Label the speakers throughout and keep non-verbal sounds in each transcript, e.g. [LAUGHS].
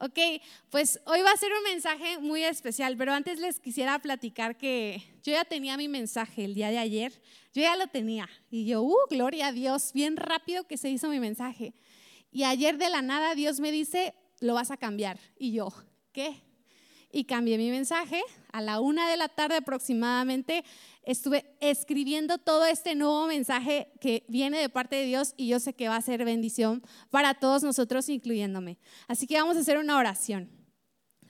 Speaker 1: Ok, pues hoy va a ser un mensaje muy especial, pero antes les quisiera platicar que yo ya tenía mi mensaje el día de ayer, yo ya lo tenía y yo, uh, gloria a Dios, bien rápido que se hizo mi mensaje. Y ayer de la nada Dios me dice, lo vas a cambiar. Y yo, ¿qué? Y cambié mi mensaje. A la una de la tarde aproximadamente estuve escribiendo todo este nuevo mensaje que viene de parte de Dios y yo sé que va a ser bendición para todos nosotros, incluyéndome. Así que vamos a hacer una oración.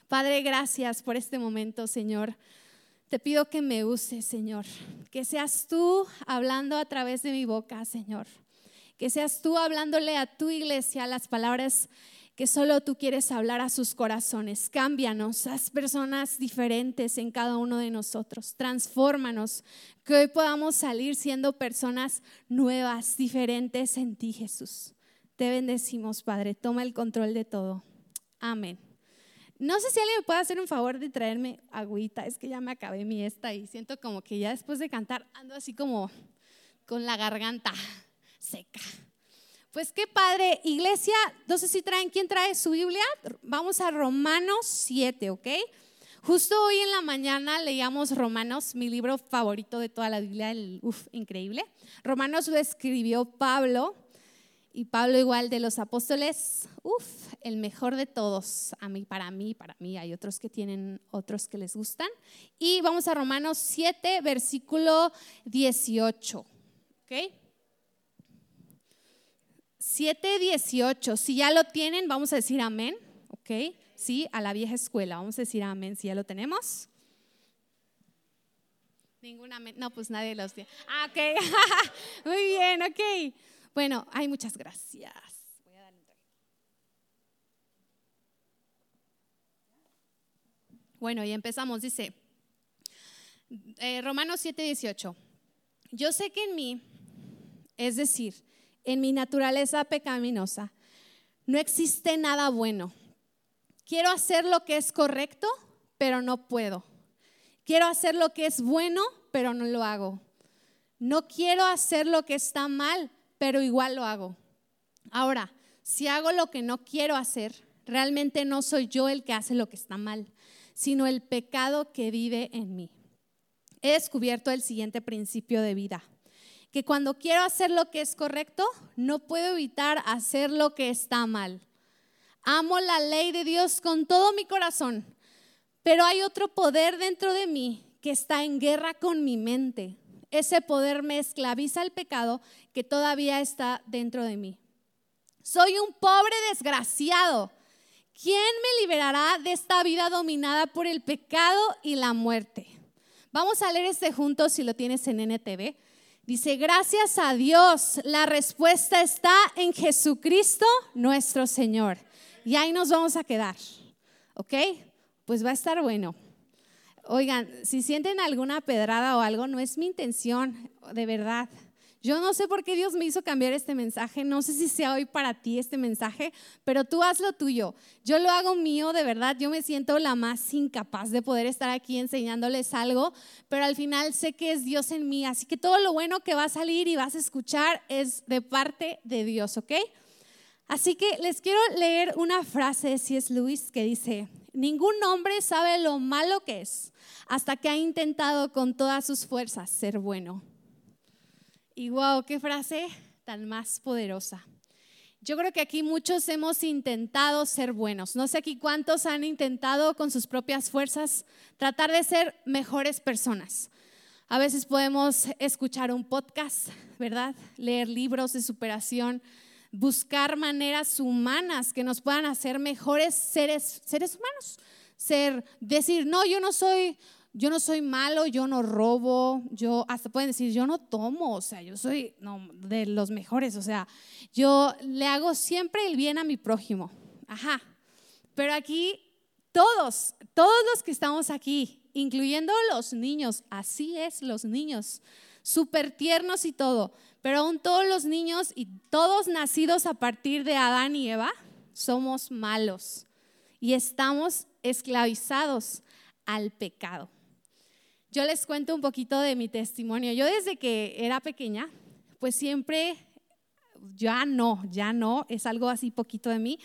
Speaker 1: Padre, gracias por este momento, Señor. Te pido que me uses, Señor. Que seas tú hablando a través de mi boca, Señor. Que seas tú hablándole a tu iglesia las palabras que solo tú quieres hablar a sus corazones. Cámbianos, haz personas diferentes en cada uno de nosotros. Transfórmanos, que hoy podamos salir siendo personas nuevas, diferentes en ti, Jesús. Te bendecimos, Padre. Toma el control de todo. Amén. No sé si alguien me puede hacer un favor de traerme agüita. Es que ya me acabé mi esta y siento como que ya después de cantar ando así como con la garganta seca. Pues qué padre, iglesia, no sé si traen, ¿quién trae su Biblia? Vamos a Romanos 7, ¿ok? Justo hoy en la mañana leíamos Romanos, mi libro favorito de toda la Biblia, el, uf, increíble. Romanos lo escribió Pablo y Pablo igual de los apóstoles, uf, el mejor de todos, a mí, para mí, para mí, hay otros que tienen otros que les gustan. Y vamos a Romanos 7, versículo 18, ¿ok? 7.18, si ya lo tienen, vamos a decir amén, ¿ok? Sí, a la vieja escuela, vamos a decir amén, si ya lo tenemos. Ningún amén, no, pues nadie los tiene. Ah, ok, [LAUGHS] muy bien, ok. Bueno, hay muchas gracias. Bueno, y empezamos, dice eh, Romanos 7:18. Yo sé que en mí, es decir, en mi naturaleza pecaminosa, no existe nada bueno. Quiero hacer lo que es correcto, pero no puedo. Quiero hacer lo que es bueno, pero no lo hago. No quiero hacer lo que está mal, pero igual lo hago. Ahora, si hago lo que no quiero hacer, realmente no soy yo el que hace lo que está mal, sino el pecado que vive en mí. He descubierto el siguiente principio de vida que cuando quiero hacer lo que es correcto, no puedo evitar hacer lo que está mal. Amo la ley de Dios con todo mi corazón, pero hay otro poder dentro de mí que está en guerra con mi mente. Ese poder me esclaviza al pecado que todavía está dentro de mí. Soy un pobre desgraciado. ¿Quién me liberará de esta vida dominada por el pecado y la muerte? Vamos a leer este juntos si lo tienes en NTV. Dice, gracias a Dios, la respuesta está en Jesucristo nuestro Señor. Y ahí nos vamos a quedar, ¿ok? Pues va a estar bueno. Oigan, si sienten alguna pedrada o algo, no es mi intención, de verdad. Yo no sé por qué Dios me hizo cambiar este mensaje, no sé si sea hoy para ti este mensaje, pero tú haz lo tuyo. Yo lo hago mío, de verdad, yo me siento la más incapaz de poder estar aquí enseñándoles algo, pero al final sé que es Dios en mí, así que todo lo bueno que va a salir y vas a escuchar es de parte de Dios, ¿ok? Así que les quiero leer una frase de C.S. Lewis que dice, ningún hombre sabe lo malo que es hasta que ha intentado con todas sus fuerzas ser bueno. Y wow, qué frase tan más poderosa. Yo creo que aquí muchos hemos intentado ser buenos. No sé aquí cuántos han intentado con sus propias fuerzas tratar de ser mejores personas. A veces podemos escuchar un podcast, ¿verdad? Leer libros de superación, buscar maneras humanas que nos puedan hacer mejores seres, seres humanos. Ser, decir, no, yo no soy yo no soy malo, yo no robo, yo hasta pueden decir, yo no tomo, o sea, yo soy de los mejores, o sea, yo le hago siempre el bien a mi prójimo. Ajá. Pero aquí todos, todos los que estamos aquí, incluyendo los niños, así es los niños, súper tiernos y todo, pero aún todos los niños y todos nacidos a partir de Adán y Eva, somos malos y estamos esclavizados al pecado. Yo les cuento un poquito de mi testimonio. Yo desde que era pequeña, pues siempre ya no, ya no, es algo así poquito de mí,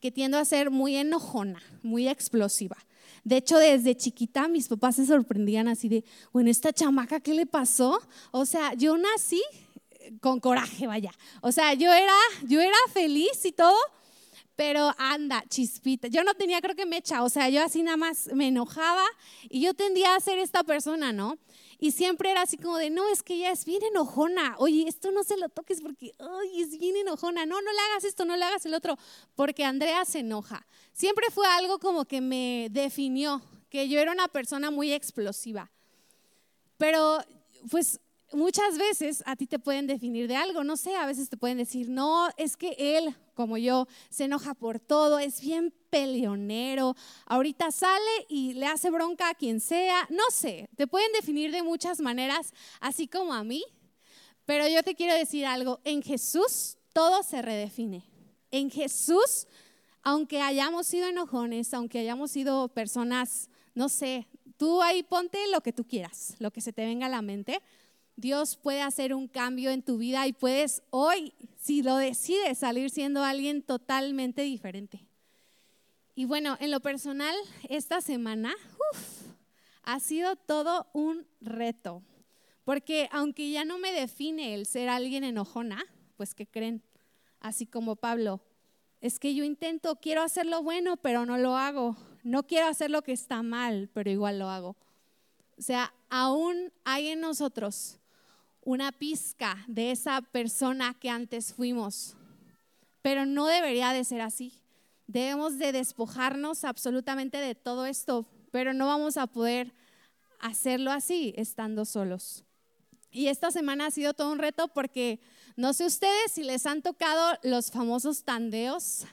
Speaker 1: que tiendo a ser muy enojona, muy explosiva. De hecho, desde chiquita mis papás se sorprendían así de, bueno, esta chamaca, ¿qué le pasó? O sea, yo nací con coraje, vaya. O sea, yo era, yo era feliz y todo, pero anda, chispita. Yo no tenía, creo que mecha, o sea, yo así nada más me enojaba y yo tendía a ser esta persona, ¿no? Y siempre era así como de, no, es que ella es bien enojona. Oye, esto no se lo toques porque, ay, es bien enojona. No, no le hagas esto, no le hagas el otro, porque Andrea se enoja. Siempre fue algo como que me definió, que yo era una persona muy explosiva. Pero, pues, muchas veces a ti te pueden definir de algo, no sé, a veces te pueden decir, no, es que él, como yo, se enoja por todo, es bien peleonero, ahorita sale y le hace bronca a quien sea, no sé, te pueden definir de muchas maneras, así como a mí, pero yo te quiero decir algo, en Jesús todo se redefine, en Jesús, aunque hayamos sido enojones, aunque hayamos sido personas, no sé, tú ahí ponte lo que tú quieras, lo que se te venga a la mente, Dios puede hacer un cambio en tu vida y puedes hoy, si lo decides, salir siendo alguien totalmente diferente. Y bueno, en lo personal, esta semana ha sido todo un reto, porque aunque ya no me define el ser alguien enojona, pues que creen, así como Pablo, es que yo intento, quiero hacer lo bueno, pero no lo hago. No quiero hacer lo que está mal, pero igual lo hago. O sea, aún hay en nosotros una pizca de esa persona que antes fuimos. Pero no debería de ser así. Debemos de despojarnos absolutamente de todo esto, pero no vamos a poder hacerlo así estando solos. Y esta semana ha sido todo un reto porque no sé ustedes si les han tocado los famosos tandeos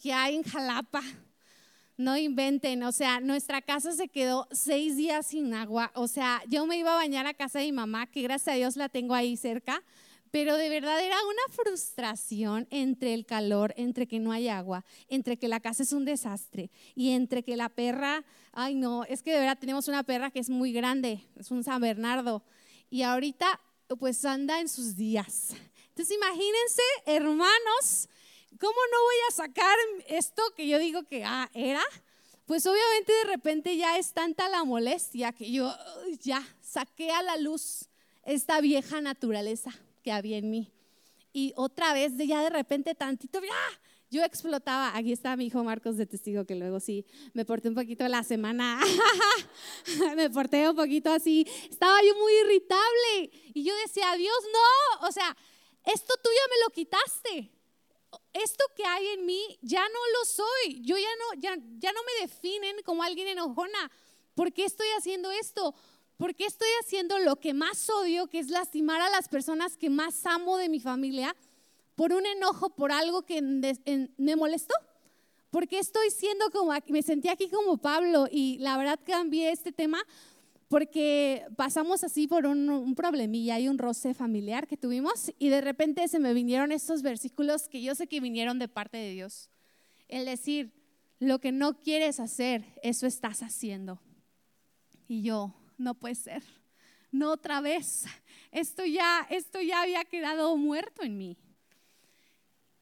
Speaker 1: que hay en Jalapa. No inventen, o sea, nuestra casa se quedó seis días sin agua. O sea, yo me iba a bañar a casa de mi mamá, que gracias a Dios la tengo ahí cerca, pero de verdad era una frustración entre el calor, entre que no hay agua, entre que la casa es un desastre y entre que la perra, ay no, es que de verdad tenemos una perra que es muy grande, es un San Bernardo y ahorita pues anda en sus días. Entonces imagínense, hermanos, ¿cómo no voy a sacar esto que yo digo que ah, era? Pues obviamente de repente ya es tanta la molestia que yo ya saqué a la luz esta vieja naturaleza que había en mí. Y otra vez, ya de repente tantito, ya, yo explotaba. Aquí está mi hijo Marcos de testigo, que luego sí me porté un poquito la semana. [LAUGHS] me porté un poquito así. Estaba yo muy irritable. Y yo decía, Dios, no. O sea, esto tú ya me lo quitaste esto que hay en mí ya no lo soy. Yo ya no, ya, ya no me definen como alguien enojona. ¿Por qué estoy haciendo esto? ¿Por qué estoy haciendo lo que más odio, que es lastimar a las personas que más amo de mi familia, por un enojo, por algo que me molestó? ¿Por qué estoy siendo como, me sentí aquí como Pablo y la verdad cambié este tema porque pasamos así por un, problemilla y un roce familiar que tuvimos y de repente se me vinieron estos versículos que yo sé que vinieron de parte de Dios. El decir, lo que no quieres hacer, eso estás haciendo. Y yo, no puede ser, no otra vez. Esto ya, esto ya había quedado muerto en mí.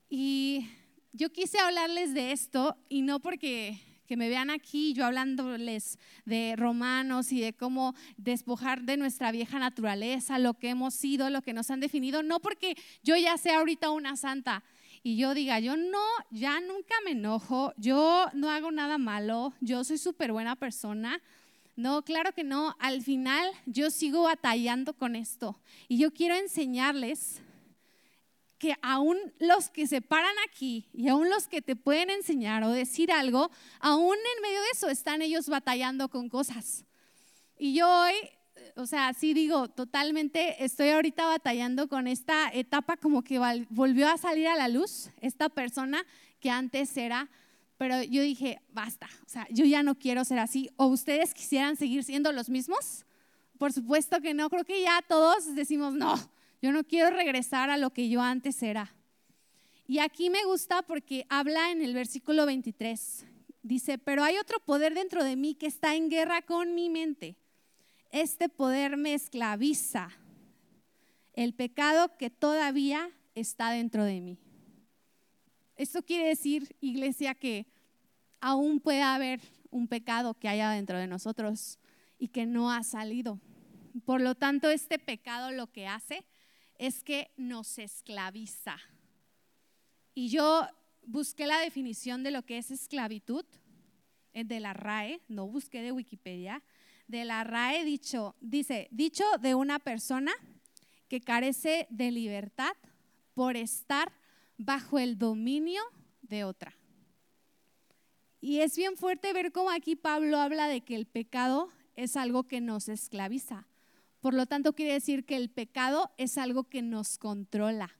Speaker 1: Y yo quise hablarles de esto y no porque que me vean aquí yo hablándoles de romanos y de cómo despojar de nuestra vieja naturaleza, lo que hemos sido, lo que nos han definido, no porque yo ya sea ahorita una santa y yo diga, yo no, ya nunca me enojo, yo no hago nada malo, yo soy súper buena persona. No, claro que no. Al final yo sigo batallando con esto y yo quiero enseñarles que aún los que se paran aquí y aún los que te pueden enseñar o decir algo, aún en medio de eso están ellos batallando con cosas. Y yo hoy, o sea, sí digo, totalmente estoy ahorita batallando con esta etapa como que volvió a salir a la luz esta persona que antes era, pero yo dije, basta, o sea, yo ya no quiero ser así. ¿O ustedes quisieran seguir siendo los mismos? Por supuesto que no, creo que ya todos decimos, no, yo no quiero regresar a lo que yo antes era. Y aquí me gusta porque habla en el versículo 23. Dice, pero hay otro poder dentro de mí que está en guerra con mi mente. Este poder me esclaviza. El pecado que todavía está dentro de mí. Esto quiere decir, iglesia, que aún puede haber un pecado que haya dentro de nosotros y que no ha salido. Por lo tanto, este pecado lo que hace es que nos esclaviza. Y yo busqué la definición de lo que es esclavitud de la RAE, no busqué de Wikipedia, de la RAE dicho, dice, dicho de una persona que carece de libertad por estar bajo el dominio de otra. Y es bien fuerte ver cómo aquí Pablo habla de que el pecado es algo que nos esclaviza. Por lo tanto, quiere decir que el pecado es algo que nos controla.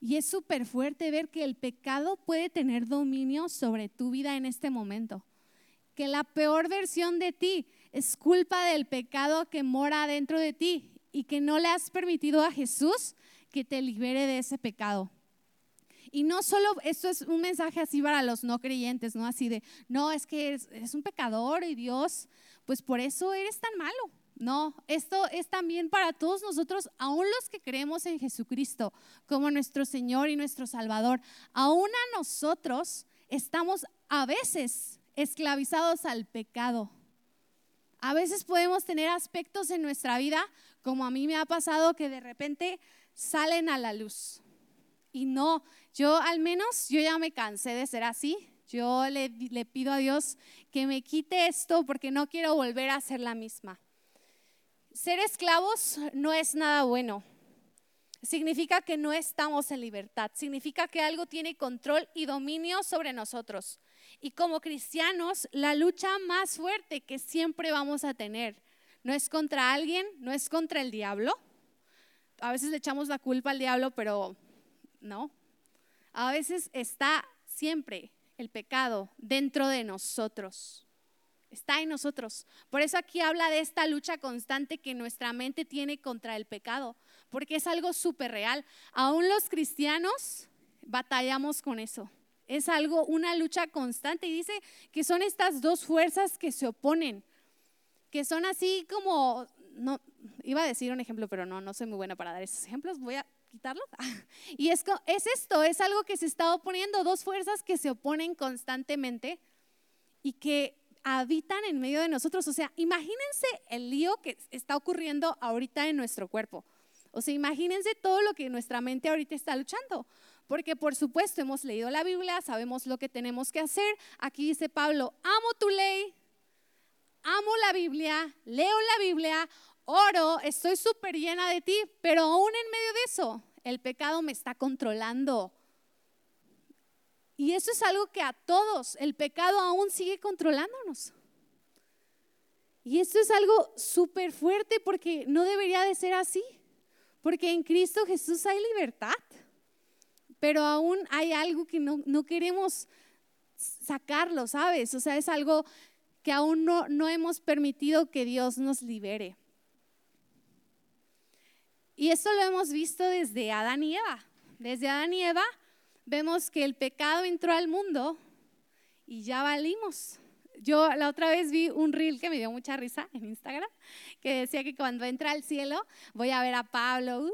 Speaker 1: Y es súper fuerte ver que el pecado puede tener dominio sobre tu vida en este momento. Que la peor versión de ti es culpa del pecado que mora dentro de ti y que no le has permitido a Jesús que te libere de ese pecado. Y no solo, esto es un mensaje así para los no creyentes, ¿no? Así de, no, es que eres, un pecador y Dios, pues por eso eres tan malo. No, esto es también para todos nosotros, aún los que creemos en Jesucristo como nuestro Señor y nuestro Salvador. Aún a nosotros estamos a veces esclavizados al pecado. A veces podemos tener aspectos en nuestra vida, como a mí me ha pasado, que de repente salen a la luz. Y no, yo al menos, yo ya me cansé de ser así. Yo le, le pido a Dios que me quite esto porque no quiero volver a ser la misma. Ser esclavos no es nada bueno. Significa que no estamos en libertad. Significa que algo tiene control y dominio sobre nosotros. Y como cristianos, la lucha más fuerte que siempre vamos a tener no es contra alguien, no es contra el diablo. A veces le echamos la culpa al diablo, pero no. A veces está siempre el pecado dentro de nosotros. Está en nosotros. Por eso aquí habla de esta lucha constante que nuestra mente tiene contra el pecado, porque es algo súper real. Aún los cristianos batallamos con eso. Es algo, una lucha constante. Y dice que son estas dos fuerzas que se oponen, que son así como, no, iba a decir un ejemplo, pero no, no soy muy buena para dar esos ejemplos. Voy a quitarlo. [LAUGHS] Y es, es esto, es algo que se está oponiendo, dos fuerzas que se oponen constantemente y que habitan en medio de nosotros. O sea, imagínense el lío que está ocurriendo ahorita en nuestro cuerpo. O sea, imagínense todo lo que nuestra mente ahorita está luchando. Porque por supuesto hemos leído la Biblia, sabemos lo que tenemos que hacer. Aquí dice Pablo, amo tu ley, amo la Biblia, leo la Biblia, oro, estoy súper llena de ti, pero aún en medio de eso, el pecado me está controlando. Y eso es algo que a todos, el pecado aún sigue controlándonos. Y esto es algo súper fuerte porque no debería de ser así, porque en Cristo Jesús hay libertad, pero aún hay algo que no, no queremos sacarlo, ¿sabes? O sea, es algo que aún no, no hemos permitido que Dios nos libere. Y esto lo hemos visto desde Adán y Eva. Desde Adán y Eva vemos que el pecado entró al mundo y ya valimos. Yo la otra vez vi un reel que me dio mucha risa en Instagram, que decía que cuando entra al cielo voy a ver a Pablo, uh,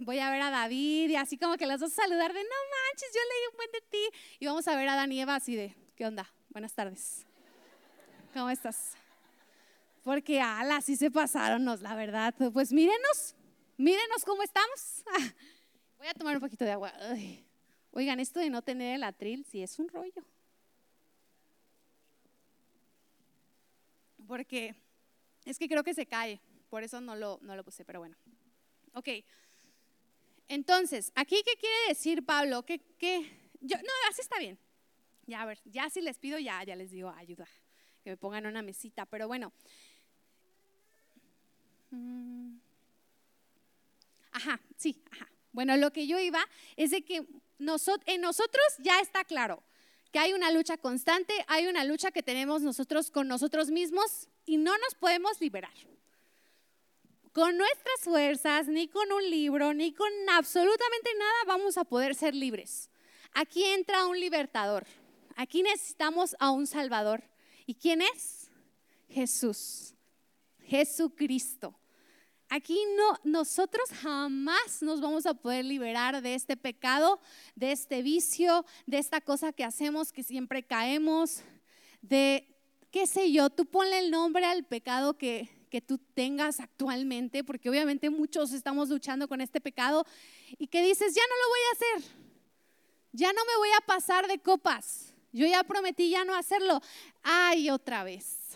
Speaker 1: voy a ver a David y así como que las dos saludar de no manches, yo leí un buen de ti y vamos a ver a Eva así de, ¿qué onda? Buenas tardes. ¿Cómo estás? Porque, ala, sí se pasaron, la verdad. Pues mírenos, mírenos cómo estamos. [LAUGHS] Voy a tomar un poquito de agua. Oigan, esto de no tener el atril, sí es un rollo. Porque es que creo que se cae, por eso no lo, no lo puse, pero bueno. Ok, entonces, ¿aquí qué quiere decir Pablo? Que, yo, no, así está bien. Ya, a ver, ya si les pido, ya, ya les digo ayuda, que me pongan una mesita, pero bueno. Mm. Ajá, sí, ajá. Bueno, lo que yo iba es de que en nosotros ya está claro que hay una lucha constante, hay una lucha que tenemos nosotros con nosotros mismos y no nos podemos liberar. Con nuestras fuerzas, ni con un libro, ni con absolutamente nada vamos a poder ser libres. Aquí entra un libertador. Aquí necesitamos a un salvador. ¿Y quién es? Jesús. Jesucristo. Aquí no, nosotros jamás nos vamos a poder liberar de este pecado, de este vicio, de esta cosa que hacemos que siempre caemos, de qué sé yo, tú ponle el nombre al pecado que, que tú tengas actualmente, porque obviamente muchos estamos luchando con este pecado y que dices, ya no lo voy a hacer, ya no me voy a pasar de copas, yo ya prometí ya no hacerlo, ay otra vez,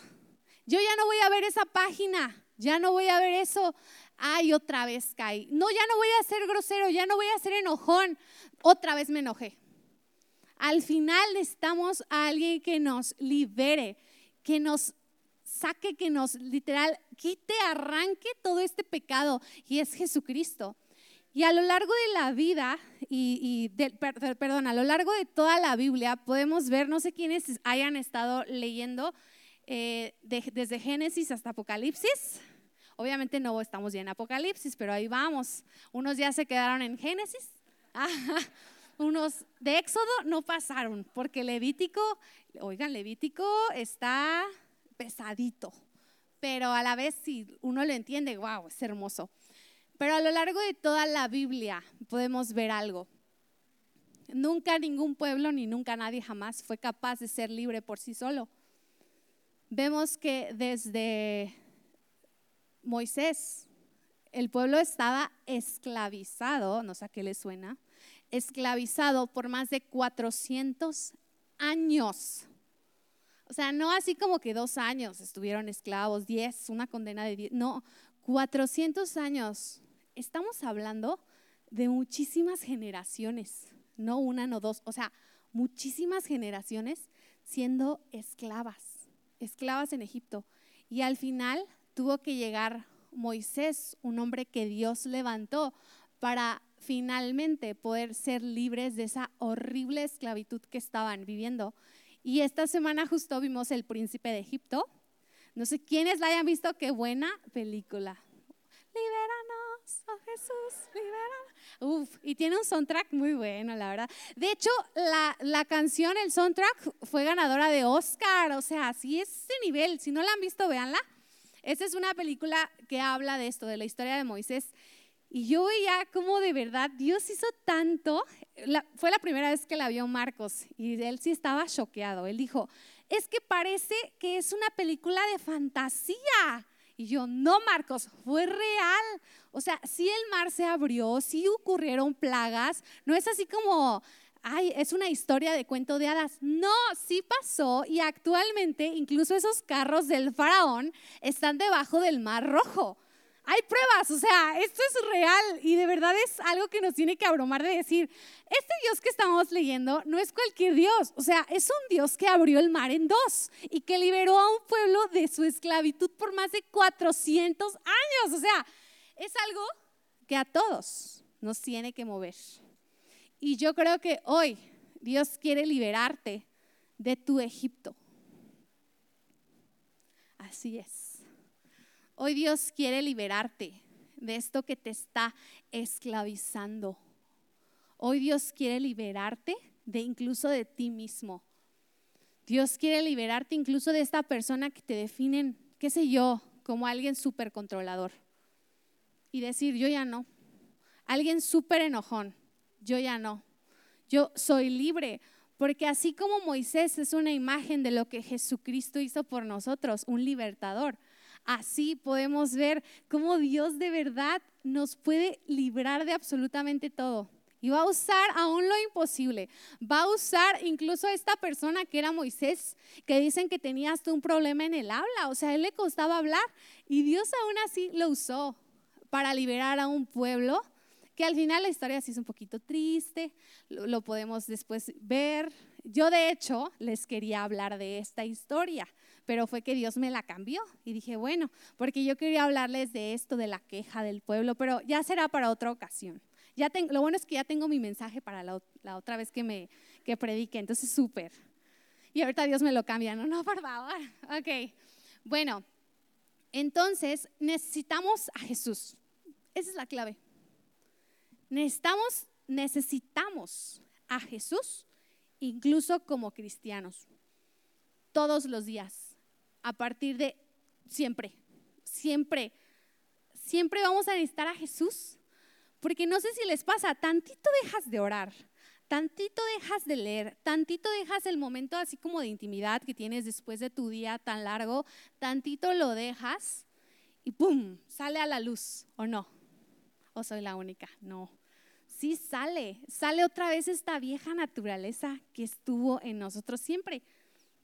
Speaker 1: yo ya no voy a ver esa página, ya no voy a ver eso, ay otra vez caí, no, ya no voy a ser grosero, ya no voy a ser enojón, otra vez me enojé. Al final necesitamos a alguien que nos libere, que nos saque, que nos literal quite, arranque todo este pecado y es Jesucristo. Y a lo largo de la vida, y, perdón, a lo largo de toda la Biblia podemos ver, no sé quiénes hayan estado leyendo eh, desde Génesis hasta Apocalipsis. Obviamente no estamos ya en Apocalipsis, pero ahí vamos. Unos ya se quedaron en Génesis. [LAUGHS] unos de Éxodo no pasaron, porque Levítico, oigan, Levítico está pesadito, pero a la vez si uno lo entiende, wow, es hermoso. Pero a lo largo de toda la Biblia podemos ver algo. Nunca ningún pueblo ni nunca nadie jamás fue capaz de ser libre por sí solo. Vemos que desde Moisés el pueblo estaba esclavizado, no sé a qué le suena, esclavizado por más de 400 años. O sea, no así como que dos años estuvieron esclavos, diez, una condena de diez, no, 400 años. Estamos hablando de muchísimas generaciones, no una, no dos, o sea, muchísimas generaciones siendo esclavas, esclavas en Egipto. Y al final tuvo que llegar Moisés, un hombre que Dios levantó para finalmente poder ser libres de esa horrible esclavitud que estaban viviendo. Y esta semana justo vimos El Príncipe de Egipto. No sé quiénes la hayan visto, qué buena película. Libéranos, oh Jesús, libéranos. Y tiene un soundtrack muy bueno, la verdad. De hecho, la, la canción, el soundtrack, fue ganadora de Oscar. O sea, así es ese nivel. Si no la han visto, véanla. Esta es una película que habla de esto, de la historia de Moisés. Y yo veía cómo de verdad Dios hizo tanto. fue la primera vez que la vio Marcos y él sí estaba choqueado. Él dijo, es que parece que es una película de fantasía. Y yo, no, Marcos, fue real. O sea, sí el mar se abrió, sí ocurrieron plagas. No es así como, ay, es una historia de cuento de hadas. No, sí pasó y actualmente incluso esos carros del faraón están debajo del mar rojo hay pruebas, o sea, esto es real y de verdad es algo que nos tiene que abrumar de decir, este Dios que estamos leyendo no es cualquier Dios, o sea, es un Dios que abrió el mar en dos y que liberó a un pueblo de su esclavitud por más de 400 años, o sea, es algo que a todos nos tiene que mover. Y yo creo que hoy Dios quiere liberarte de tu Egipto. Así es. Hoy Dios quiere liberarte de esto que te está esclavizando. Hoy Dios quiere liberarte de incluso de ti mismo. Dios quiere liberarte incluso de esta persona que te definen, qué sé yo, como alguien súper controlador. Y decir, yo ya no. Alguien súper enojón, yo ya no. Yo soy libre. Porque así como Moisés es una imagen de lo que Jesucristo hizo por nosotros, un libertador, Así podemos ver cómo Dios de verdad nos puede librar de absolutamente todo. Y va a usar aún lo imposible. Va a usar incluso a esta persona que era Moisés, que dicen que tenía hasta un problema en el habla. O sea, a él le costaba hablar. Y Dios aún así lo usó para liberar a un pueblo que al final la historia sí es un poquito triste. Lo, lo podemos después ver. Yo de hecho les quería hablar de esta historia pero fue que Dios me la cambió. Y dije, bueno, porque yo quería hablarles de esto, de la queja del pueblo, pero ya será para otra ocasión. Ya tengo, lo bueno es que ya tengo mi mensaje para la, otra vez que me que predique, entonces súper. Y ahorita Dios me lo cambia, no, [LAUGHS] no, por favor. Ok, bueno, entonces necesitamos a Jesús. Esa es la clave. Necesitamos, necesitamos a Jesús incluso como cristianos, todos los días a partir de siempre, siempre, siempre vamos a necesitar a Jesús. Porque no sé si les pasa, tantito dejas de orar, tantito dejas de leer, tantito dejas el momento así como de intimidad que tienes después de tu día tan largo, tantito lo dejas y ¡pum! sale a la luz, ¿o no? ¿O soy la única? No. Sí sale, sale otra vez esta vieja naturaleza que estuvo en nosotros siempre.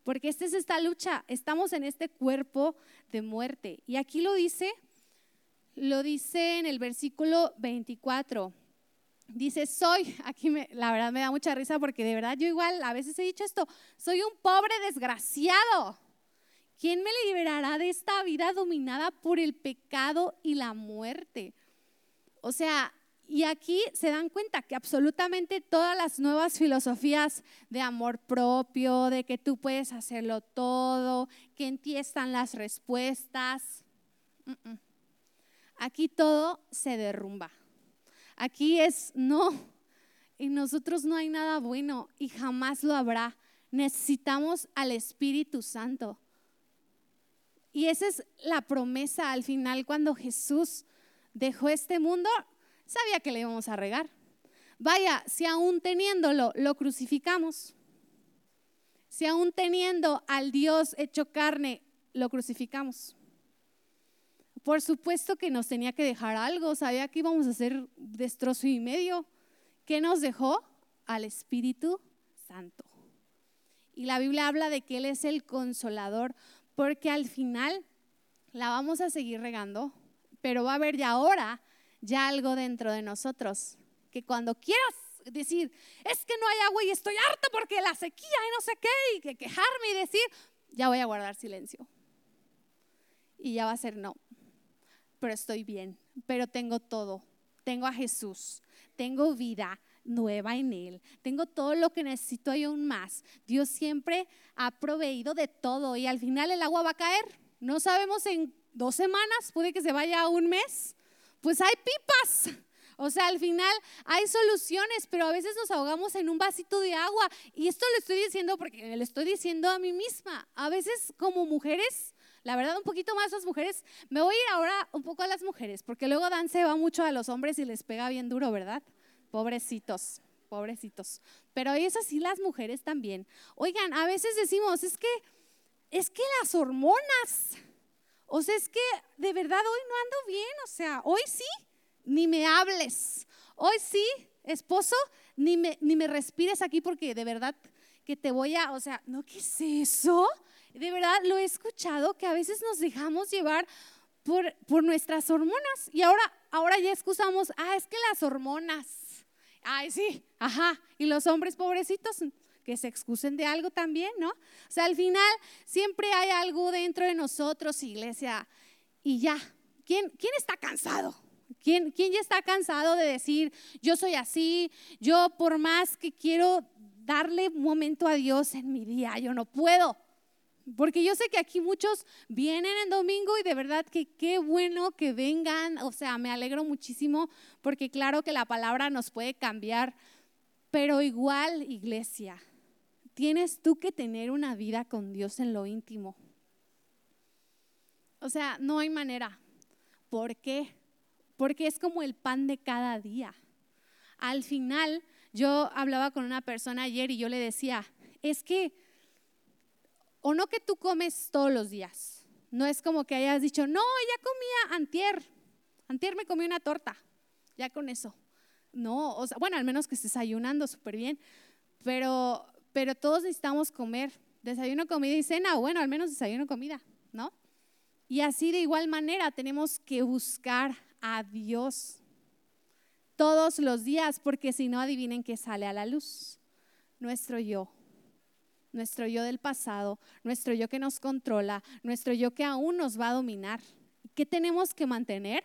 Speaker 1: Porque esta es esta lucha, estamos en este cuerpo de muerte. Y aquí lo dice, lo dice en el versículo 24. Dice, soy, aquí me, la verdad me da mucha risa porque de verdad yo igual a veces he dicho esto, soy un pobre desgraciado. ¿Quién me liberará de esta vida dominada por el pecado y la muerte? O sea, y aquí se dan cuenta que absolutamente todas las nuevas filosofías de amor propio, de que tú puedes hacerlo todo, que en ti están las respuestas, aquí todo se derrumba. Aquí es no, en nosotros no hay nada bueno y jamás lo habrá. Necesitamos al Espíritu Santo. Y esa es la promesa al final cuando Jesús dejó este mundo, sabía que le íbamos a regar. Vaya, si aún teniéndolo lo crucificamos, si aún teniendo al Dios hecho carne lo crucificamos. Por supuesto que nos tenía que dejar algo, sabía que íbamos a hacer destrozo y medio. ¿Qué nos dejó? Al Espíritu Santo. Y la Biblia habla de que Él es el consolador, porque al final la vamos a seguir regando, pero va a haber ya ahora ya algo dentro de nosotros, que cuando quieras decir, es que no hay agua y estoy harta porque la sequía y no sé qué, y que quejarme y decir, ya voy a guardar silencio. Y ya va a ser no, pero estoy bien, pero tengo todo, tengo a Jesús, tengo vida, nueva en Él. Tengo todo lo que necesito y aún más. Dios siempre ha proveído de todo y al final el agua va a caer. No sabemos en dos semanas, puede que se vaya a un mes, pues hay pipas. O sea, al final hay soluciones, pero a veces nos ahogamos en un vasito de agua. Y esto lo estoy diciendo porque le estoy diciendo a mí misma. A veces como mujeres, la verdad un poquito más las mujeres, me voy a ir ahora un poco a las mujeres, porque luego Dan se va mucho a los hombres y les pega bien duro, ¿verdad? Pobrecitos, pobrecitos. Pero es así las mujeres también. Oigan, a veces decimos, es que, es que las hormonas o sea, es que de verdad hoy no ando bien, o sea, hoy sí, ni me hables. Hoy sí, esposo, ni me, ni me respires aquí porque de verdad que te voy a, o sea, ¿no qué es eso? De verdad lo he escuchado que a veces nos dejamos llevar por, por nuestras hormonas y ahora, ahora ya excusamos, ah, es que las hormonas. Ay, sí, ajá. Y los hombres pobrecitos, que se excusen de algo también, ¿no? O sea, al final siempre hay algo dentro de nosotros, iglesia, y ya. ¿Quién, quién está cansado? ¿Quién, ¿Quién ya está cansado de decir, yo soy así, yo por más que quiero darle un momento a Dios en mi día, yo no puedo? Porque yo sé que aquí muchos vienen en domingo y de verdad que qué bueno que vengan, o sea, me alegro muchísimo porque claro que la palabra nos puede cambiar, pero igual, iglesia, tienes tú que tener una vida con Dios en lo íntimo. O sea, no hay manera. ¿Por qué? Porque es como el pan de cada día. Al final, yo hablaba con una persona ayer y yo le decía, es que, o no que tú comes todos los días. No es como que hayas dicho, no, ya comía antier. Antier me comí una torta. Ya con eso. No, o sea, bueno, al menos que estés ayunando súper bien. Pero pero todos necesitamos comer. Desayuno, comida y cena, bueno, al menos desayuno, comida, ¿no? Y así de igual manera tenemos que buscar a Dios todos los días, porque si no, adivinen que sale a la luz. Nuestro yo, nuestro yo del pasado, nuestro yo que nos controla, nuestro yo que aún nos va a dominar. ¿Qué tenemos que mantener?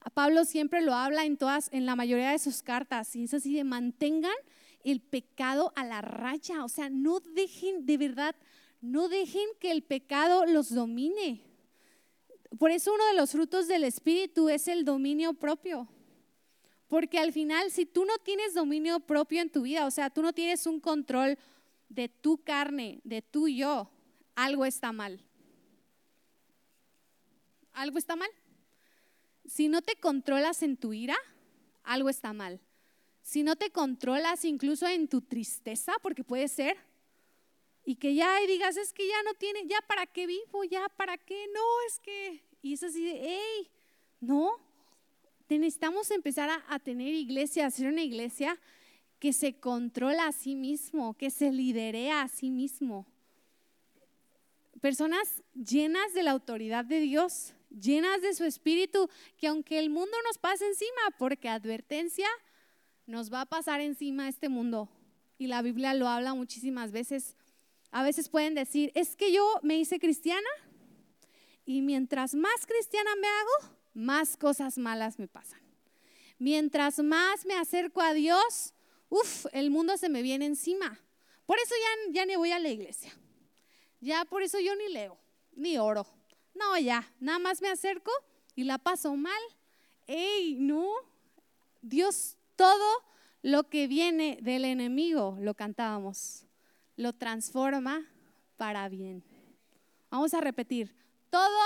Speaker 1: A Pablo siempre lo habla en todas, en la mayoría de sus cartas, y es así de mantengan el pecado a la raya. O sea, no dejen, de verdad, no dejen que el pecado los domine. Por eso uno de los frutos del Espíritu es el dominio propio. Porque al final, si tú no tienes dominio propio en tu vida, o sea, tú no tienes un control de tu carne, de tu yo, algo está mal. Algo está mal. si no te controlas en tu ira, algo está mal. Si no te controlas incluso en tu tristeza, porque puede ser, y que ya digas, es que ya no tiene, ya para qué vivo, ya para qué, no, es que, y es así de, hey, no, necesitamos empezar a, a tener iglesia, a ser una iglesia que se controla a sí mismo, que se liderea a sí mismo. Personas llenas de la autoridad de Dios, llenas de su espíritu, que aunque el mundo nos pase encima, porque advertencia nos va a pasar encima este mundo. Y la Biblia lo habla muchísimas veces. A veces pueden decir, es que yo me hice cristiana y mientras más cristiana me hago, más cosas malas me pasan. Mientras más me acerco a Dios, uff, el mundo se me viene encima. Por eso ya, ya ni voy a la iglesia. Ya por eso yo ni leo, ni oro. No, ya, nada más me acerco y la paso mal. ¡Ey, no! Dios todo lo que viene del enemigo, lo cantábamos, lo transforma para bien. Vamos a repetir, todo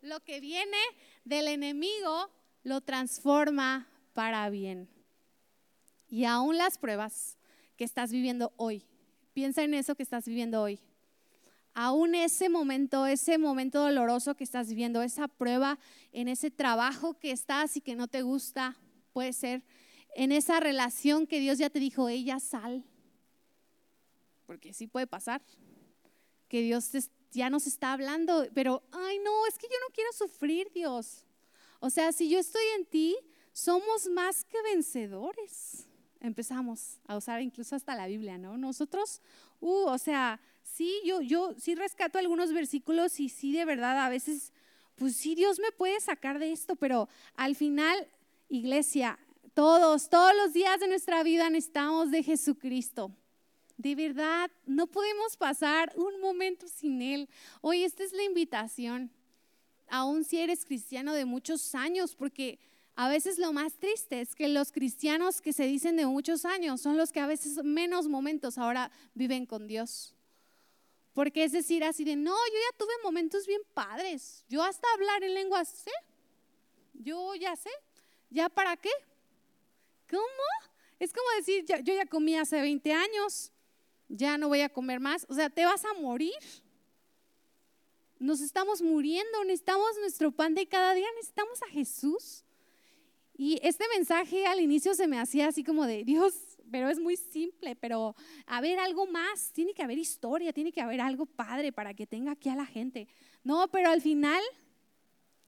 Speaker 1: lo que viene del enemigo lo transforma para bien. Y aún las pruebas que estás viviendo hoy, piensa en eso que estás viviendo hoy aún ese momento, ese momento doloroso que estás viviendo, esa prueba en ese trabajo que estás y que no te gusta, puede ser en esa relación que Dios ya te dijo, ella sal, porque sí puede pasar, que Dios ya nos está hablando, pero, ay no, es que yo no quiero sufrir, Dios. O sea, si yo estoy en ti, somos más que vencedores. Empezamos a usar incluso hasta la Biblia, ¿no? Nosotros, uh, o sea, sí, yo, yo sí rescato algunos versículos y sí, de verdad, a veces, pues sí, Dios me puede sacar de esto, pero al final, iglesia, todos, todos los días de nuestra vida necesitamos de Jesucristo. De verdad, no podemos pasar un momento sin Él. Hoy esta es la invitación, aún si eres cristiano de muchos años, porque a veces lo más triste es que los cristianos que se dicen de muchos años son los que a veces menos momentos ahora viven con Dios. Porque es decir, así de, no, yo ya tuve momentos bien padres. Yo hasta hablar en lengua sé. Yo ya sé. ¿Ya para qué? ¿Cómo? Es como decir, yo ya comí hace 20 años. Ya no voy a comer más. O sea, te vas a morir. Nos estamos muriendo. Necesitamos nuestro pan de cada día. Necesitamos a Jesús. Y este mensaje al inicio se me hacía así como de, Dios, pero es muy simple, pero a ver algo más, tiene que haber historia, tiene que haber algo padre para que tenga aquí a la gente. No, pero al final,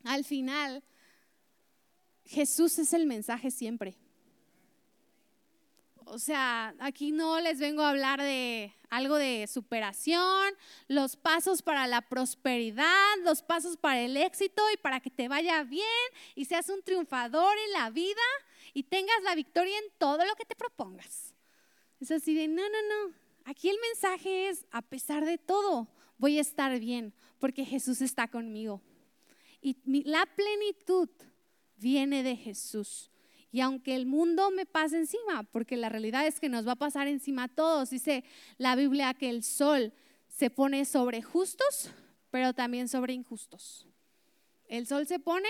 Speaker 1: al final, Jesús es el mensaje siempre. O sea, aquí no les vengo a hablar de algo de superación, los pasos para la prosperidad, los pasos para el éxito y para que te vaya bien y seas un triunfador en la vida y tengas la victoria en todo lo que te propongas. Es así de, no, no, no. Aquí el mensaje es, a pesar de todo, voy a estar bien porque Jesús está conmigo. Y la plenitud viene de Jesús. Y aunque el mundo me pase encima, porque la realidad es que nos va a pasar encima a todos, dice la Biblia que el sol se pone sobre justos, pero también sobre injustos. El sol se pone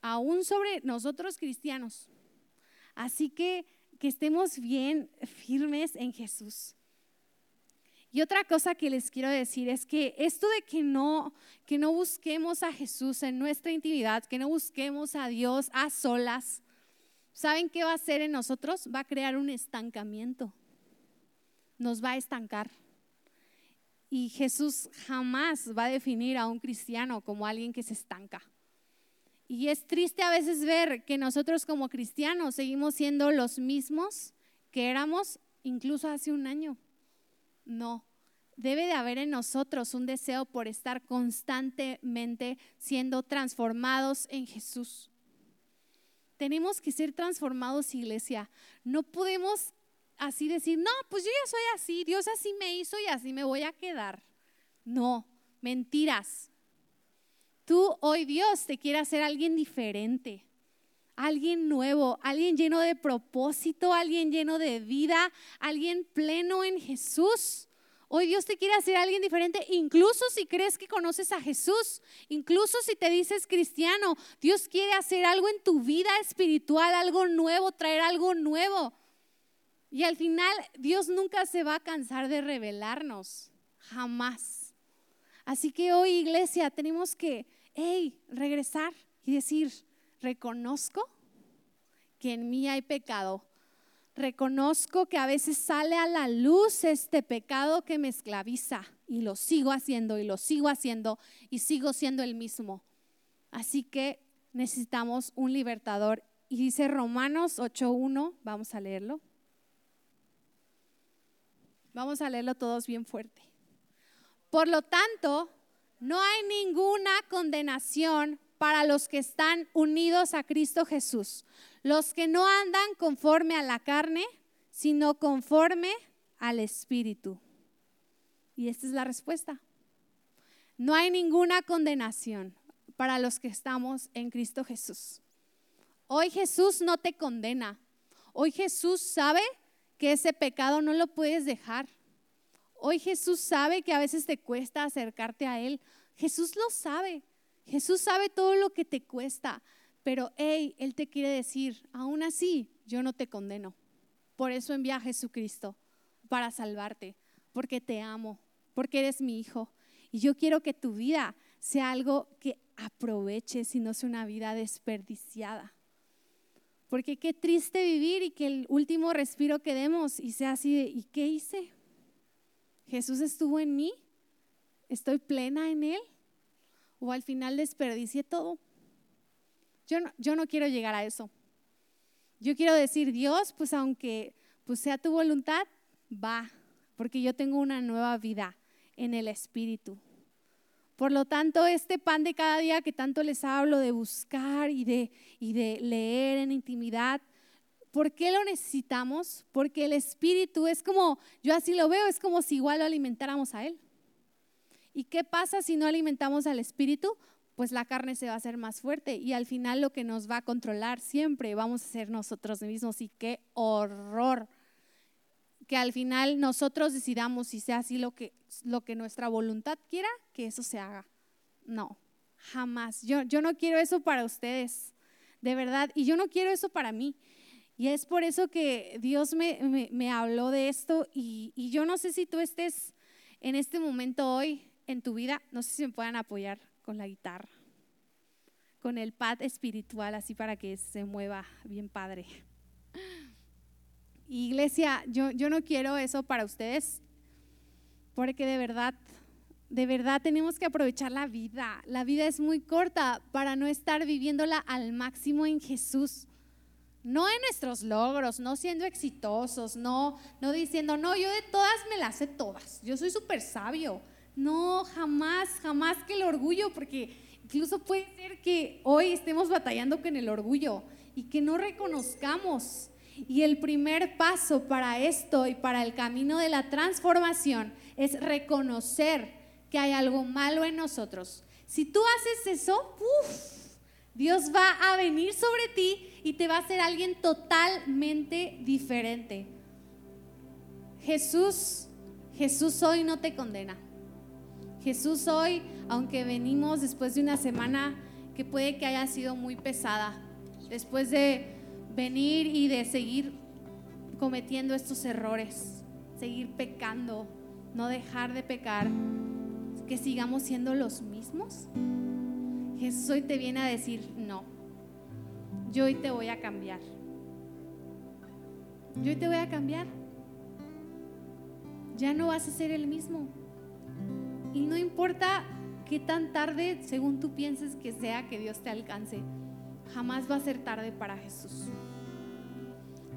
Speaker 1: aún sobre nosotros cristianos. Así que que estemos bien firmes en Jesús. Y otra cosa que les quiero decir es que esto de que no que no busquemos a Jesús en nuestra intimidad, que no busquemos a Dios a solas, ¿saben qué va a hacer en nosotros? Va a crear un estancamiento. Nos va a estancar. Y Jesús jamás va a definir a un cristiano como alguien que se estanca. Y es triste a veces ver que nosotros como cristianos seguimos siendo los mismos que éramos incluso hace un año. No, debe de haber en nosotros un deseo por estar constantemente siendo transformados en Jesús. Tenemos que ser transformados, iglesia. No podemos así decir, no, pues yo ya soy así, Dios así me hizo y así me voy a quedar. No, mentiras. Tú hoy Dios te quiere hacer alguien diferente, alguien nuevo, alguien lleno de propósito, alguien lleno de vida, alguien pleno en Jesús. Hoy Dios te quiere hacer alguien diferente, incluso si crees que conoces a Jesús, incluso si te dices cristiano, Dios quiere hacer algo en tu vida espiritual, algo nuevo, traer algo nuevo. Y al final Dios nunca se va a cansar de revelarnos, jamás. Así que hoy iglesia tenemos que, hey, regresar y decir, reconozco que en mí hay pecado. Reconozco que a veces sale a la luz este pecado que me esclaviza y lo sigo haciendo y lo sigo haciendo y sigo siendo el mismo. Así que necesitamos un libertador. Y dice Romanos 8.1, vamos a leerlo. Vamos a leerlo todos bien fuerte. Por lo tanto, no hay ninguna condenación para los que están unidos a Cristo Jesús, los que no andan conforme a la carne, sino conforme al Espíritu. Y esta es la respuesta. No hay ninguna condenación para los que estamos en Cristo Jesús. Hoy Jesús no te condena. Hoy Jesús sabe que ese pecado no lo puedes dejar. Hoy Jesús sabe que a veces te cuesta acercarte a Él. Jesús lo sabe. Jesús sabe todo lo que te cuesta, pero hey, Él te quiere decir, aún así, yo no te condeno. Por eso envía a Jesucristo, para salvarte, porque te amo, porque eres mi hijo. Y yo quiero que tu vida sea algo que aproveches y no sea una vida desperdiciada. Porque qué triste vivir y que el último respiro que demos y sea así de, ¿y qué hice? Jesús estuvo en mí, estoy plena en Él o al final desperdicié todo. Yo no, yo no quiero llegar a eso. Yo quiero decir, Dios, pues aunque pues sea tu voluntad, va, porque yo tengo una nueva vida en el Espíritu. Por lo tanto, este pan de cada día que tanto les hablo de buscar y de, y de leer en intimidad, ¿por qué lo necesitamos? Porque el Espíritu es como, yo así lo veo, es como si igual lo alimentáramos a Él. ¿Y qué pasa si no alimentamos al espíritu? Pues la carne se va a hacer más fuerte y al final lo que nos va a controlar siempre vamos a ser nosotros mismos y qué horror que al final nosotros decidamos si sea así lo que, lo que nuestra voluntad quiera, que eso se haga. No, jamás. Yo, yo no quiero eso para ustedes, de verdad, y yo no quiero eso para mí. Y es por eso que Dios me, me, habló de esto y, y yo no sé si tú estés en este momento hoy en tu vida, no sé si me puedan apoyar con la guitarra, con el pad espiritual, así para que se mueva bien padre. [GASPS] Iglesia, yo, yo no quiero eso para ustedes, porque de verdad, de verdad tenemos que aprovechar la vida. La vida es muy corta para no estar viviéndola al máximo en Jesús. No en nuestros logros, no siendo exitosos, no, no diciendo, no, yo de todas me las sé todas, yo soy súper sabio. No, jamás, jamás que el orgullo, porque incluso puede ser que hoy estemos batallando con el orgullo y que no reconozcamos. Y el primer paso para esto y para el camino de la transformación es reconocer que hay algo malo en nosotros. Si tú haces eso, Dios va a venir sobre ti y te va a hacer alguien totalmente diferente. Jesús, Jesús hoy no te condena. Jesús hoy, aunque venimos después de una semana que puede que haya sido muy pesada, después de venir y de seguir cometiendo estos errores, seguir pecando, no dejar de pecar, que sigamos siendo los mismos. Jesús hoy te viene a decir, no, yo hoy te voy a cambiar. Yo hoy te voy a cambiar. Ya no vas a ser el mismo. Y no importa qué tan tarde, según tú pienses que sea, que Dios te alcance, jamás va a ser tarde para Jesús.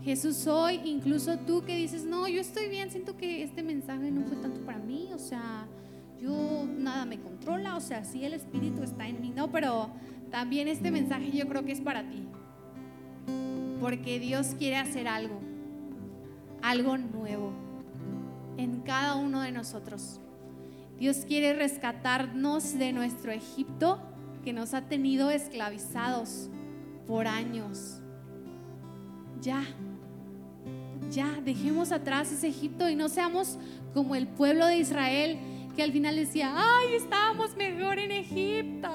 Speaker 1: Jesús hoy, incluso tú que dices, no, yo estoy bien, siento que este mensaje no fue tanto para mí, o sea, yo nada me controla, o sea, sí el Espíritu está en mí, no, pero también este mensaje yo creo que es para ti, porque Dios quiere hacer algo, algo nuevo en cada uno de nosotros. Dios quiere rescatarnos de nuestro Egipto que nos ha tenido esclavizados por años. Ya, Ya, dejemos atrás ese Egipto y no seamos como el pueblo de Israel que al final decía, ay, estábamos mejor en Egipto.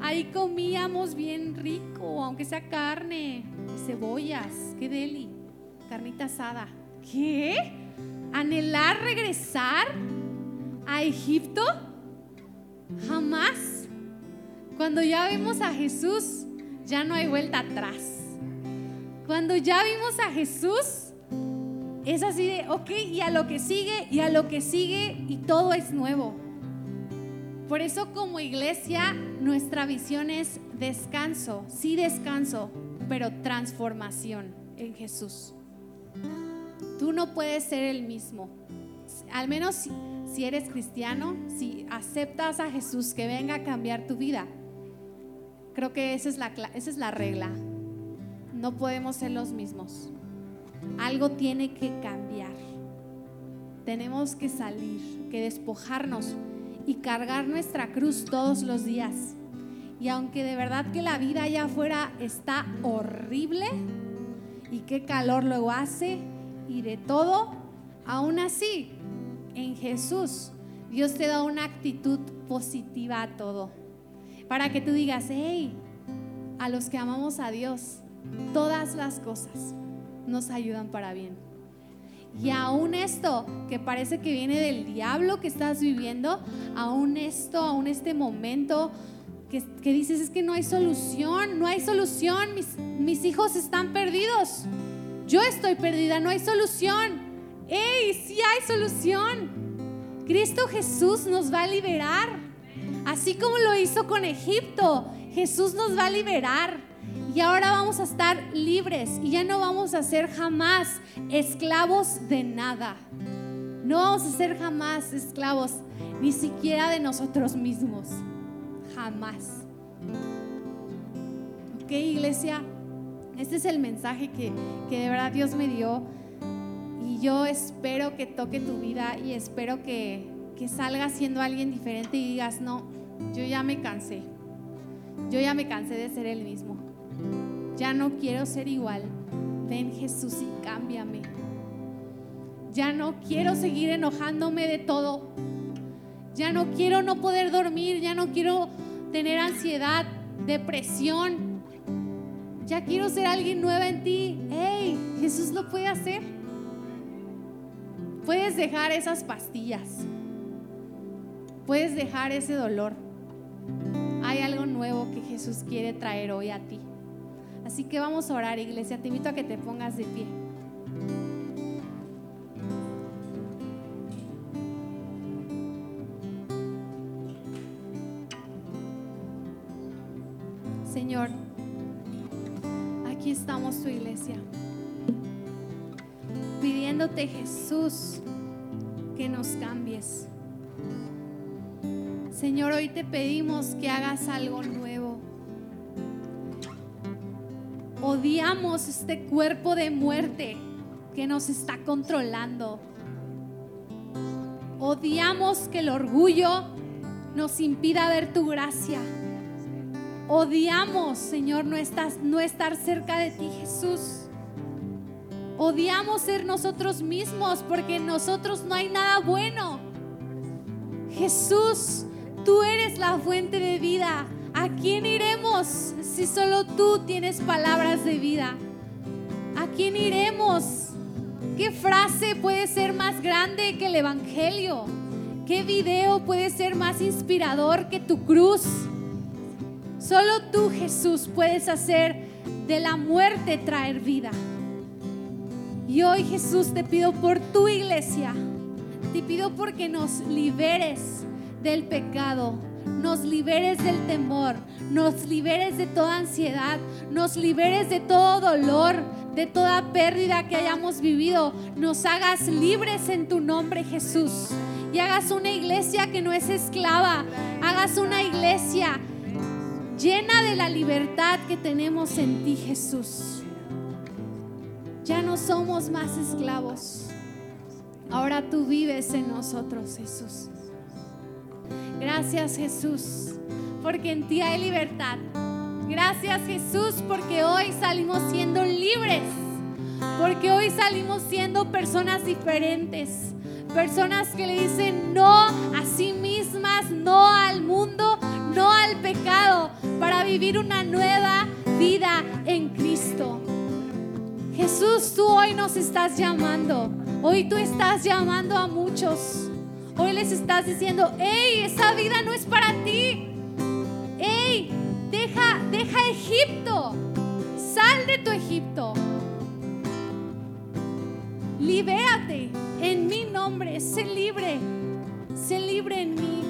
Speaker 1: Ahí comíamos bien rico, aunque sea carne, cebollas, qué deli, carnita asada. ¿Qué? ¿Anhelar regresar a Egipto? Jamás. Cuando ya vemos a Jesús, ya no hay vuelta atrás. Cuando ya vimos a Jesús, es así de, ok, y a lo que sigue, y a lo que sigue, y todo es nuevo. Por eso como iglesia, nuestra visión es descanso, sí descanso, pero transformación en Jesús. Tú no puedes ser el mismo. Al menos si, eres cristiano, si aceptas a Jesús que venga a cambiar tu vida, creo que esa es la, esa es la regla. No podemos ser los mismos. Algo tiene que cambiar. Tenemos que salir, que despojarnos y cargar nuestra cruz todos los días. Y aunque de verdad que la vida allá afuera está horrible y qué calor luego hace y de todo, aún así, en Jesús, Dios te da una actitud positiva a todo. Para que tú digas, hey, a los que amamos a Dios, todas las cosas nos ayudan para bien. Y aún esto que parece que viene del diablo que estás viviendo, aún esto, aún este momento que, dices es que no hay solución, no hay solución, mis, mis hijos están perdidos, yo estoy perdida, no hay solución. ¡Ey, sí hay solución! Cristo Jesús nos va a liberar, así como lo hizo con Egipto, Jesús nos va a liberar. Y ahora vamos a estar libres y ya no vamos a ser jamás esclavos de nada. No vamos a ser jamás esclavos ni siquiera de nosotros mismos. Jamás. Ok, iglesia, este es el mensaje que, que de verdad Dios me dio. Y yo espero que toque tu vida y espero que, que salgas siendo alguien diferente y digas, no, yo ya me cansé. Yo ya me cansé de ser el mismo. Ya no quiero ser igual. Ven Jesús y cámbiame. Ya no quiero seguir enojándome de todo. Ya no quiero no poder dormir. Ya no quiero tener ansiedad, depresión. Ya quiero ser alguien nueva en ti. Hey, Jesús lo puede hacer. Puedes dejar esas pastillas. Puedes dejar ese dolor. Hay algo nuevo que Jesús quiere traer hoy a ti. Así que vamos a orar, iglesia. Te invito a que te pongas de pie. Señor, aquí estamos tu iglesia, Jesús que nos cambies. Señor, hoy te pedimos que hagas algo nuevo. Odiamos este cuerpo de muerte que nos está controlando. Odiamos que el orgullo nos impida ver tu gracia. Odiamos, Señor, no, no estar cerca de ti, Jesús. Odiamos ser nosotros mismos porque en nosotros no hay nada bueno. Jesús, Tú eres la fuente de vida. ¿A quién iremos si solo tú tienes palabras de vida? ¿A quién iremos? ¿Qué frase puede ser más grande que el Evangelio? ¿Qué video puede ser más inspirador que tu cruz? Solo tú, Jesús, puedes hacer de la muerte traer vida. Y hoy, Jesús, te pido por tu iglesia. Te pido porque nos liberes del pecado, nos liberes del temor, nos liberes de toda ansiedad, nos liberes de todo dolor, de toda pérdida que hayamos vivido, nos hagas libres en tu nombre Jesús y hagas una iglesia que no es esclava, hagas una iglesia llena de la libertad que tenemos en ti Jesús. Ya no somos más esclavos. Ahora tú vives en nosotros, Jesús. Gracias Jesús, porque en ti hay libertad. Gracias Jesús, porque hoy salimos siendo libres. Porque hoy salimos siendo personas diferentes. Personas que le dicen no a sí mismas, no al mundo, no al pecado, para vivir una nueva vida en Cristo. Jesús, tú hoy nos estás llamando. Hoy tú estás llamando a muchos. Hoy les estás diciendo, hey, esa vida no es para ti. Hey, deja, deja Egipto. Sal de tu Egipto. Libérate en mi nombre. Sé libre. Sé libre en mí.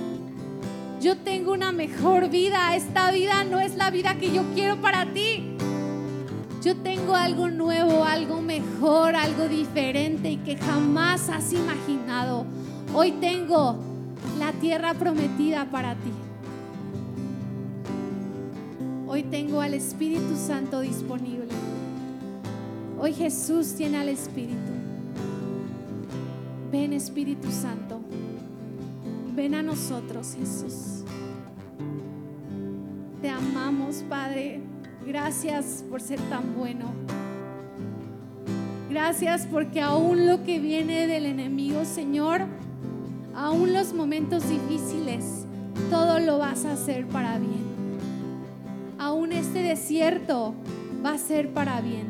Speaker 1: Yo tengo una mejor vida. Esta vida no es la vida que yo quiero para ti. Yo tengo algo nuevo, algo mejor, algo diferente y que jamás has imaginado. Hoy tengo la tierra prometida para ti. Hoy tengo al Espíritu Santo disponible. Hoy Jesús tiene al Espíritu. Ven Espíritu Santo. Ven a nosotros, Jesús. Te amamos, Padre. Gracias por ser tan bueno. Gracias porque aún lo que viene del enemigo, Señor, aún los momentos difíciles, todo lo vas a hacer para bien. Aún este desierto va a ser para bien.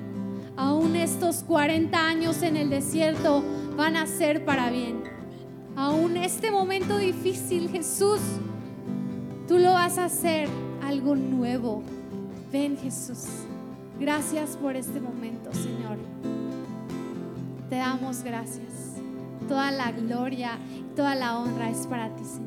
Speaker 1: Aún estos 40 años en el desierto van a ser para bien. Aún este momento difícil, Jesús, tú lo vas a hacer algo nuevo. Ven Jesús. Gracias por este momento, Señor. Te damos gracias. Toda la gloria, toda la honra es para ti, Señor.